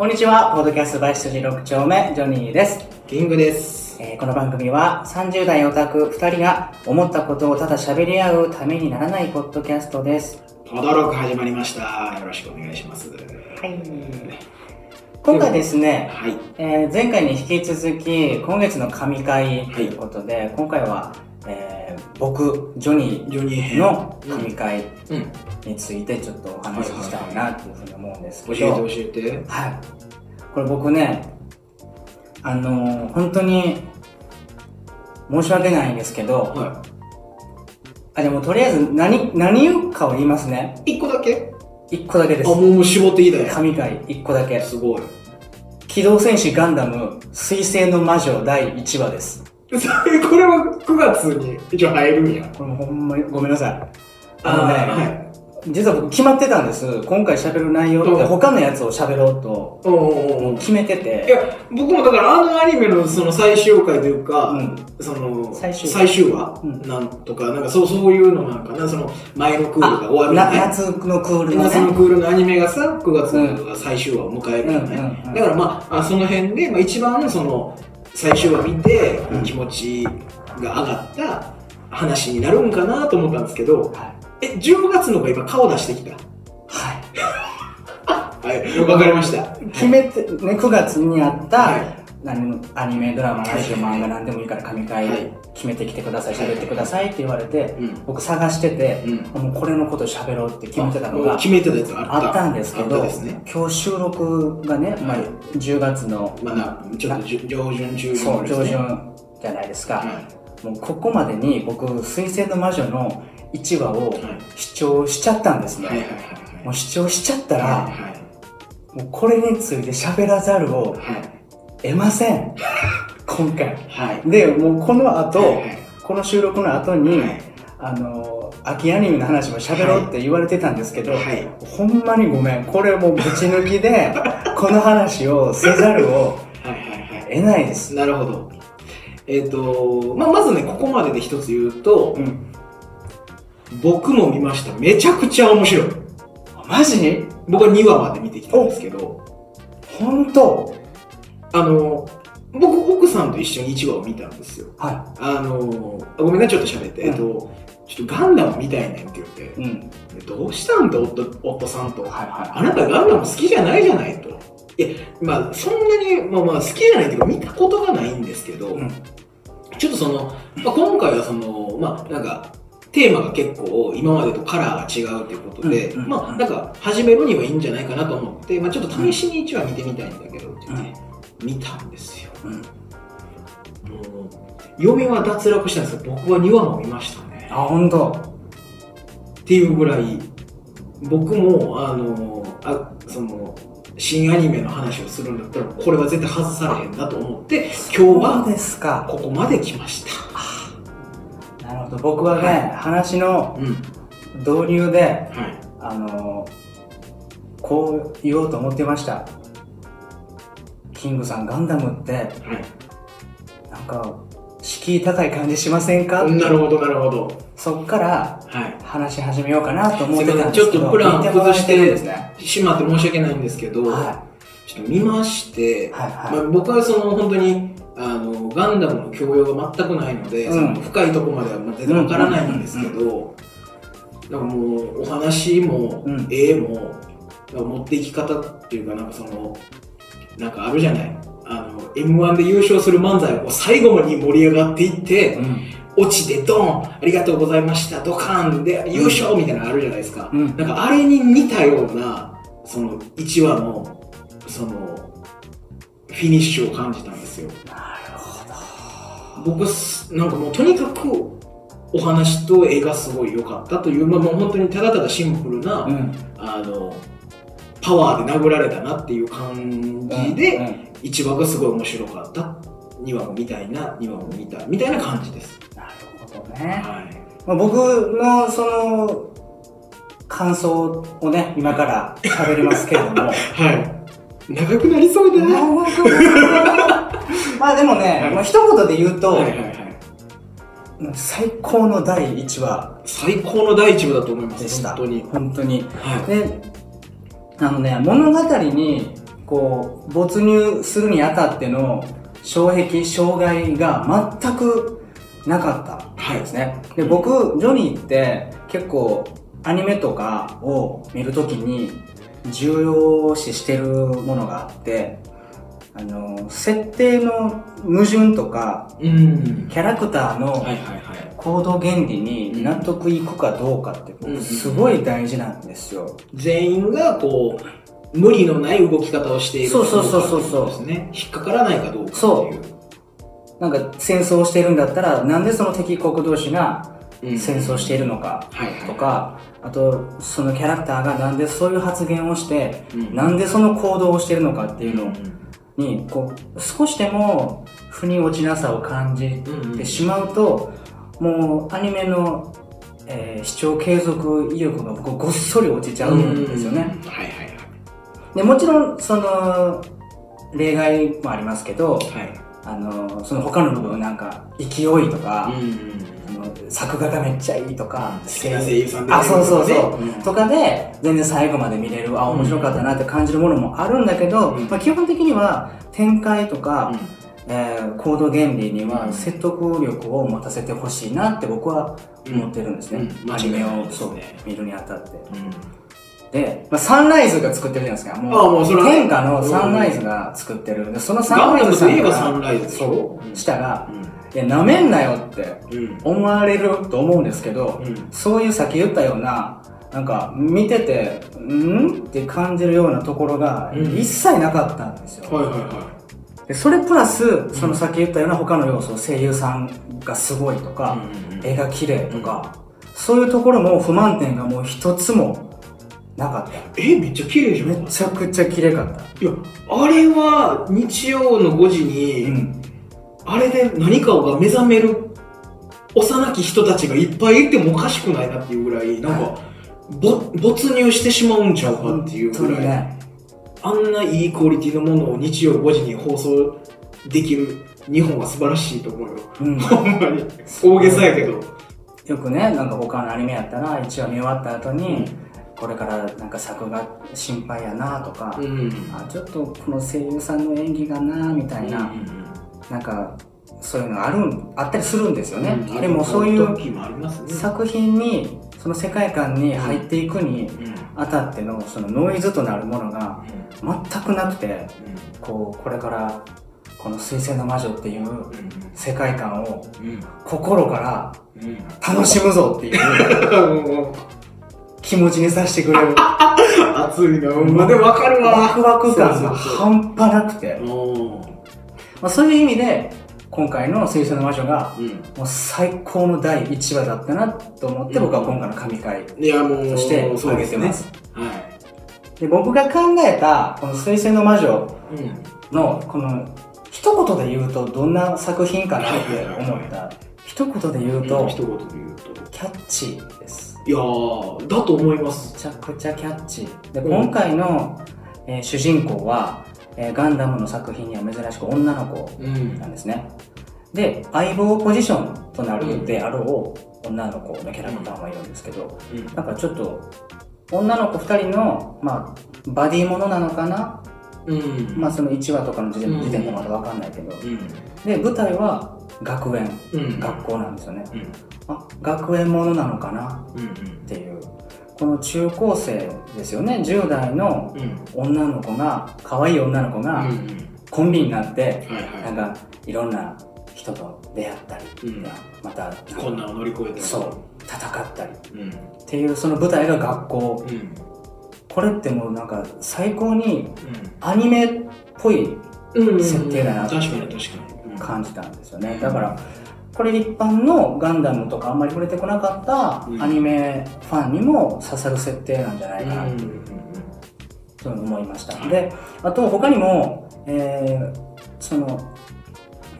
こんにちは、ポッドキャストバイ筋6丁目、ジョニーです。キングです。えーこの番組は30代オタク2人が思ったことをただ喋り合うためにならないポッドキャストです。ポドロック始まりました。よろしくお願いします。はい。今回ですね、はい。えー前回に引き続き、今月の神回ということで、今回は、えー僕、ジョニー。の神回うん。についてちょっとお話ししたいなというふうに思うんです教けど、えて教えて。はい。これ僕ね、あのー本当に申し訳ないんですけど、はあ、でもとりあえず何、何言うかを言いますね。い。一個だけ？一個だけですあ、。もう絞っていいだよ。神回一個だけ。すごい。機動戦士ガンダム、水星の魔女第1話です。それ、これは9月に一応入るんや。これもほんまにごめんなさい。あのね、はい。実は僕決まってたんです。今回喋る内容ってうん他のやつを喋ろうと決めていて、や、僕もだからあのアニメのその最終回というか、うんその最終話、うんなんとか、なんかそうそういうのなんかな、その前のクールが終わるなじゃない夏のクールの夏のね。クールのアニメがさ、9月が最終話を迎えるよね。うんうんうんだからまあ、あその辺で、まあ、一番その最終話見てうん気持ちが上がった話になるんかなと思ったんですけど、はい。え、10月のが今顔出してきた。はい。はい、わかりました。決めて、ね、9月にあった、はい何アニメ、ドラマ、ラジオ、漫画何でもいいから神回はい決めてきてください、喋ってくださいって言われて、うん。僕探してて、うん。もうこれのこと喋ろうって決めてたのが決めてたやつがあった。んですけど。今日収録がね、まあはい、10月の、まだ、ちょっと上旬、中旬上。旬じゃないですか。はい。もうここまでに僕、水星の魔女の1話をはい視聴しちゃったんですね。もう視聴しちゃったら。もうこれについて喋らざるをはい。得ません。今回。はい。で、もうこの後、はいはいこの収録の後に、はいあの、秋アニメの話も喋ろうって言われてたんですけど、はい。ほんまにごめん。これもうぶち抜きで、この話をせざるをはいはいはい。得ないです。なるほど。えっ、と、まあ、まずね、ここまでで一つ言うと、うん。僕も見ました。めちゃくちゃ面白い。マジ？僕は2話まで見てきたんですけど、本当？あの、僕、奥さんと一緒に1話を見たんですよ。はあの、あごめんね、ちょっと喋って。うんえっと、ちょっとガンダム見たいねんって言ってい。、うん。どうしたんと、夫夫さんと？はいはあなたガンダム好きじゃないじゃないと。いや、まあ、そんなに、まあまあ、好きじゃないっていうか、見たことがないんですけど、うんちょっとその、まあ、今回はその、まあ、なんか、テーマが結構今までとカラーが違うということで、うんうんまあ、なんか、始めるにはいいんじゃないかなと思って、まあ、ちょっと試しに1話見てみたいんだけどって言って、見たんですよ。い。うん。もう、嫁は脱落したんですけど、僕は2話も見ましたね。あ、本当っていうぐらい僕もあのあその新アニメの話をするんだったらこれは絶対外されへんなと思って今日はですか。ここまで来ましたなるほど。僕はね、話のうん導入で、はいあの、こう言おうと思ってました。キングさん、ガンダムって、はい。なんか、敷居高い感じしませんか？なるほどなるほど。そっからはい。話し始めようかなと思ってたんですけど、すいちょっとプラン見てもらえてるんですね？しまって申し訳ないんですけど、はちょっと見ましてい。、はい。まはあ、僕はその本当にあのガンダムの教養が全くないので、うん。その深いところまでは全然わからないんですけど、なんかもうお話も、うん。絵も持っていき方っていうかなんかそのなんかあるじゃないあの m 1で優勝する漫才を最後に盛り上がっていってい。、うん。落ちてドンありがとうございましたドカンで優勝みたいなのあるじゃないですか、うんなんかあれに似たようなその1話のそのフィニッシュを感じたんですよなるほ僕すなんかもうとにかくお話と絵がすごい良かったという、まあ、もう本当にただただシンプルな、ど。うん。あのパワーで殴られたなっていう感じで、うんうん1話がすごい面白かった2話も見たいな2話も見たみたいな感じです、なるほどね。はいまあ、僕のその感想をね、今から喋りますけれども。はい。長くなりそうだな。は まあでもね、はいまあ、一言で言うと、いはいはい。最高の第1話最高の第一部だと思います。本当に。本当に。はい。で、あのね、物語にこう没入するにあたっての障壁障害が全くなかったんですね、で僕ジョニーって結構アニメとかを見るときに重要視してるものがあってあの設定の矛盾とかうん。キャラクターの。行動原理に納得いくかどうかってすごい大事なんですよ。全員がこう、無理のない動き方をしているかどそうそうそうそうかってことですね。引っかからないかどうかっていう。そなんか戦争をしてるんだったらなんでその敵国同士がうん戦争しているのかとか、あとそのキャラクターがなんでそういう発言をして、うんなんでその行動をしてるのかっていうのうんにこう少しでも腑に落ちなさを感じてしまうと、もうアニメの、えー視聴継続意欲が僕ごっそり落ちちゃうんですよね。はいはいはい。でもちろんその例外もありますけど、はい。あのその他の部分なんか勢いとか、あの作画がめっちゃいいとか、好きな声優さんあそうそうそう、うん。とかで全然最後まで見れる。あ面白かったなって感じるものもあるんだけど、うん。まあ、基本的には展開とか、うん。えー行動原理にはうん説得力を持たせてほしいなって僕は思ってるんですね、うん。アニメをそう見るにあたって。うん。で、まあ、サンライズが作ってるじゃないですか。もう天下のサンライズが作ってる。でそのサンライズさんがそう。したらうんいやなめんなよってうん。思われると思うんですけど、うん。そういうさっき言ったようななんか見ててんって感じるようなところがうん。一切なかったんですよ、はいはいはでそれプラスそのさっき言ったような他の要素声優さんがすごいとか、いうん絵が綺麗とか、そういうところも不満点がもう一つもなかった。えめっちゃ綺麗じゃん。めちゃくちゃ綺麗かった。いやあれは日曜の5時うに、んあれで何かが目覚める幼き人たちがいっぱいいてもおかしくないなっていうぐらいなんか、ぼ没入してしまうんちゃうかっていうぐらい、にねあんないいクオリティのものを日曜5時に放送できる日本は素晴らしいと思うよ。うん。ほんまに。大げさやけど。よくねなんか他のアニメやったら一話見終わった後に、これからなんか作画心配やなとか、うん。あちょっとこの声優さんの演技がなみたいな、うんなんかそういうのあるんあったりするんですよね、うんでもそういう作品にその世界観に入っていくにうんあたってのそのノイズとなるものが全くなくてこうこれからこの「水星の魔女」っていう世界観を心から楽しむぞっていう気持ちにさせてくれる。熱いな。ほん。までもわかるわ。ワクワク感が半端なくて、おまあ、そういう意味で今回の「水星の魔女」がうん。もう最高の第1話だったなと思って僕は今回の神回としてそうですね。挙げてます。はで僕が考えたこの「水星の魔女いうん」のこの一言で言うとどんな作品かなって思った一言で言うと一言で言うとキャッチーです。いやーだと思います。めちゃくちゃキャッチー。でうん。今回の、えー主人公は、えーガンダムの作品には珍しく女の子うん。なんですね。で相棒ポジションとなるであろう女の子のキャラクターもいるんですけどなんかちょっと女の子2人の、まあ、バディものなのかな、うん。まあ、その1話とかの時点,、でまだ分かんないけど。うん。で舞台は学園うん。学校なんですよね。うん。あ学園ものなのかな？うん。っていうこの中高生ですよね。10代のうん。女の子が可愛い女の子うがん。コンビになって、はいなんはかいろんな人と出会ったり、うん。またい困難を乗り越えてそう戦ったり。っうん。ていうその舞台が学校。うん。これってもうなんか最高にアニメっぽいうん設定だなって感じたんですよね。だからこれ一般のガンダムとかあんまり触れてこなかったうん。アニメファンにも刺さる設定なんじゃないかなうん。と思いました。であと他にも、えーその、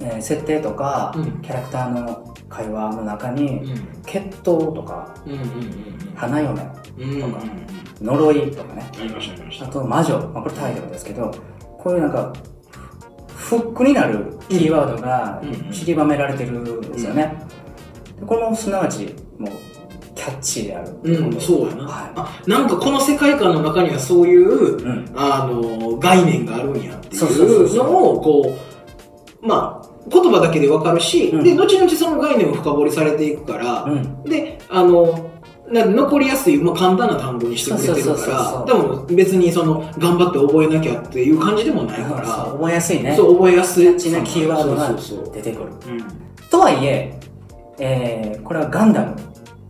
えー設定とか、うん。キャラクターの会話の中にうん。決闘とか花嫁とか呪いとかね。あと魔女、まあ、これタイトルですけどこういうなんかフックになるキーワードがうん散りばめられてるんですよね、でこれもすなわちもうキャッチーである。うんそうやな。はあなんかこの世界観の中にはそういう、うん。あの、概念があるんやっていうのを、こう、まあ、言葉だけでわかるし、うん。で、後々その概念を深掘りされていくから、うん。で、あの、な残りやすい、まあ、簡単な単語にしてくれてるから、でも別にその、頑張って覚えなきゃっていう感じでもないから、覚えやすいね。そう、覚えやすい。キャッチなキーワードが出てくる。うんとはいえ、えーこれはガンダムっ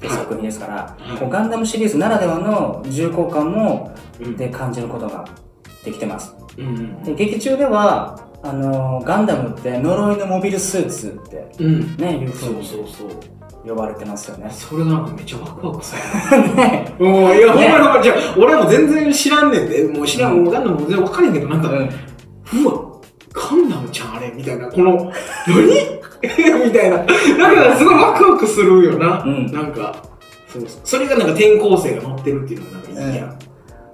て作品ですから、はいこうガンダムシリーズならではの重厚感もうんで感じることができてます。うんうんで劇中ではあのーガンダムって呪いのモビルスーツってうん。ねいうふそううに。呼ばれてますよね。それなんかめっちゃワクワクする。ねうん、いや、ほんまにほんまに、じゃあ俺も全然知らんねんで、もう知らん、もうガンダムも全然わかんないけど、なんか、うんうわ、ガンダムちゃんあれみたいな、この、何？みたいな。なんかすごいワクワクするよな。うんなんか、そうそう。それがなんか転校生が乗ってるっていうのがなんかいいやん。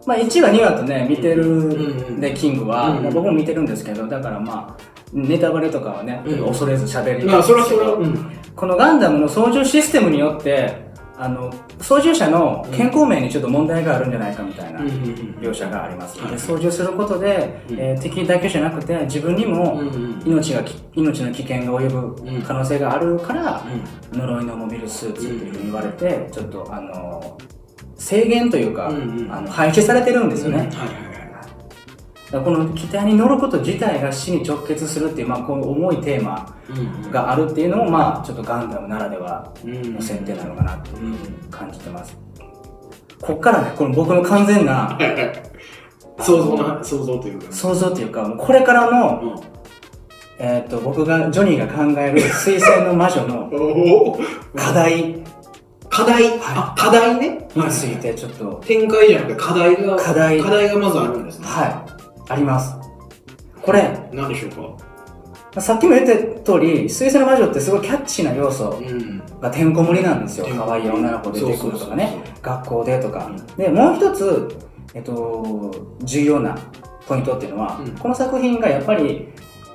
まあ1話2話とね見てるうんでキングは、僕も見てるんですけどだからまあネタバレとかはね、うん。恐れず喋りまあ、それはそれは、けどうん。このガンダムの操縦システムによってあの操縦者の健康面にちょっと問題があるんじゃないかみたいなうんうん描写があります、はい。で操縦することで、うん。えー敵だけじゃなくて自分にもうんうん命がき命の危険が及うん。ぶ可能性があるから、うん。呪いのモビルスーツっていうふうに言われて、ちょっとあの制限というか、うんうんあの廃止されてるんですよね、この機体に乗ること自体が死に直結するっていう、まあ、この重いテーマうんがあるっていうのも、まあ、ちょっとガンダムならではうんの設定なのかなとうん感じてます。こっからね、この僕の完全なはいはい。想像な、想像というか。想像というか、これからの、うんえっと僕が、ジョニーが考える水星の魔女の 課題課題、あ、課題ね。についてちょっと、展開じゃなくて課題が、課題課題がまずあるんですね。はい、あります。これ、何でしょうか？まあさっきも言った通り、水星の魔女ってすごいキャッチーな要素うん。がてんこ盛りなんですよ。可愛い女の子出てくるとかね、そうそうそう学校でとか。で、もう一つ、えっと、重要なポイントっていうのは、うんこの作品がやっぱり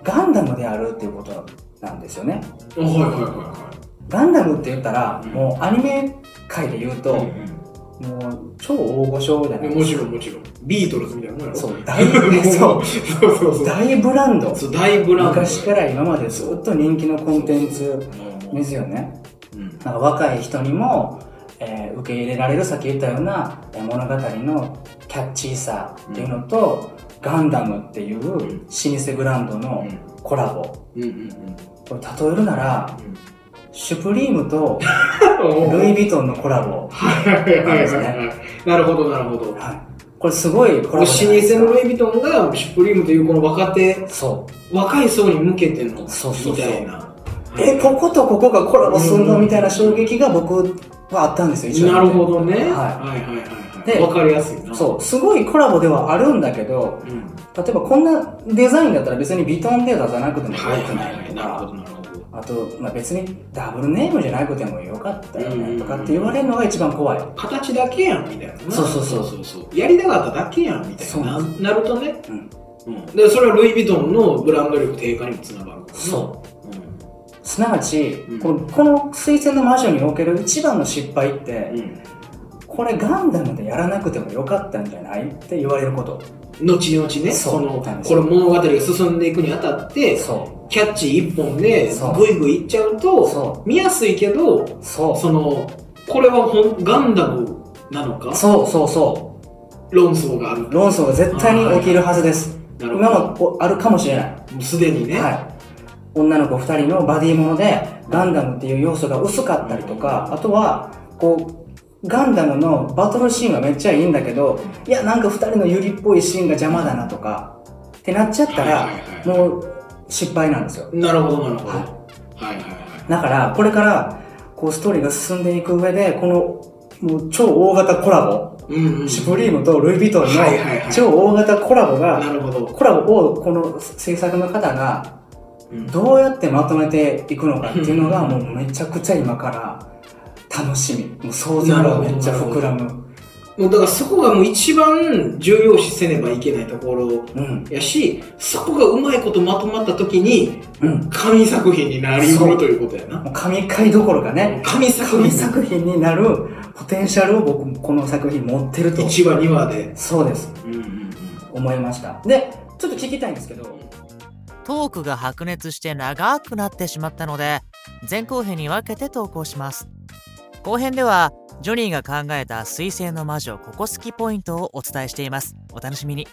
ガンダムであるっていうことなんですよね。はいはいはいはガンダムって言ったら、うんもうアニメ界で言うい。と、うんもう超大御所じゃないうんもちろんもちろん。ビートルズみたいなもんやろ。そう大 そうそうそうそう。大ブランド。そう、大ブランド。昔から今までずっと人気のコンテンツうんですよね。うんなんか若い人にも、えー受け入れられるさっき言ったようなえー物語のキャッチーさっていうのと、ガンダムっていう老舗ブランドのコラボ。うんうんこれ例えるなら、シュプリームと うん。ルイ・ヴィトンのコラボ。はいはいはいはいはい。なるほどなるほど。はい。これすごいコラボじゃないですか。舗のルイ・ヴィトンがシュプリームというこの若手、そ若い層に向けての、そうそうそうみたいな。う。え、こことここがコラボするのうんみたいな衝撃が僕はあったんですよ、一応なるほどね。はいはいはいはいはい。でわかりやすいな。そう、すごいコラボではあるんだけど、うん。例えばこんなデザインだったら別にビトンで出さなくてもよはいくないとはいはい。なるほか、どなるほど。あと、まあ、別にダブルネームじゃなくてもよかったよねとかって言われるのが一番怖い。形だけやんみたいなな。そうそうそうそうそう。やりたかっただけやんみたそいうな。なるとね。うんうん。で、それはルイ・ヴィトンのブランド力低下にもつながる。そう。うすなわち、うんこのこの水星の魔女における一番の失敗って、ん。うん。これガンダムでやらなくてもよかったんじゃないって言われること。後々ね、その、これ物語が進んでいくにあたって、そキャッチ一本でグイグイいっちゃうう。と、そ見やすいけど、う。そう。その、これはガンダムなのか？そうそうそ論争があるう。。論争が絶対に起きるはずです。なるほ今ど。もおあるかもしれない。もうすでにね。はい。女の子2人のバディものでガンダムっていう要素が薄かったりとか、あとはこうガンダムのバトルシーンはめっちゃいいんだけどいやなんか2人のユリっぽいシーンが邪魔だなとかってなっちゃったら、もう失敗なんですよなるほど、なるほど。ははいはいはい。だからこれからこうストーリーが進んでいく上でこのもう超大型コラボ、うんうん。シュプリームとルイ・ヴィトンの超大型コラボが、なるほど。コラボをこの制作の方がうんどうやってまとめていくのかっていうのがもうめちゃくちゃ今から楽しみもう想像がめっちゃ膨らむもうだからそこがもう一番重要視せねばいけないところうん。やし、そこがうまいことまとまった時に、うん。神作品になりうるということやな。もう神回どころかね、神作神品。作品になるポテンシャルを僕、この作品持ってると。1話、2話で。そうです。うんうんうん。思いました。で、ちょっと聞きたいんですけど、トークが白熱して長くなってしまったので前後編に分けて投稿します後編ではジョニーが考えた水星の魔女ここスきポイントをお伝えしています。お楽しみに。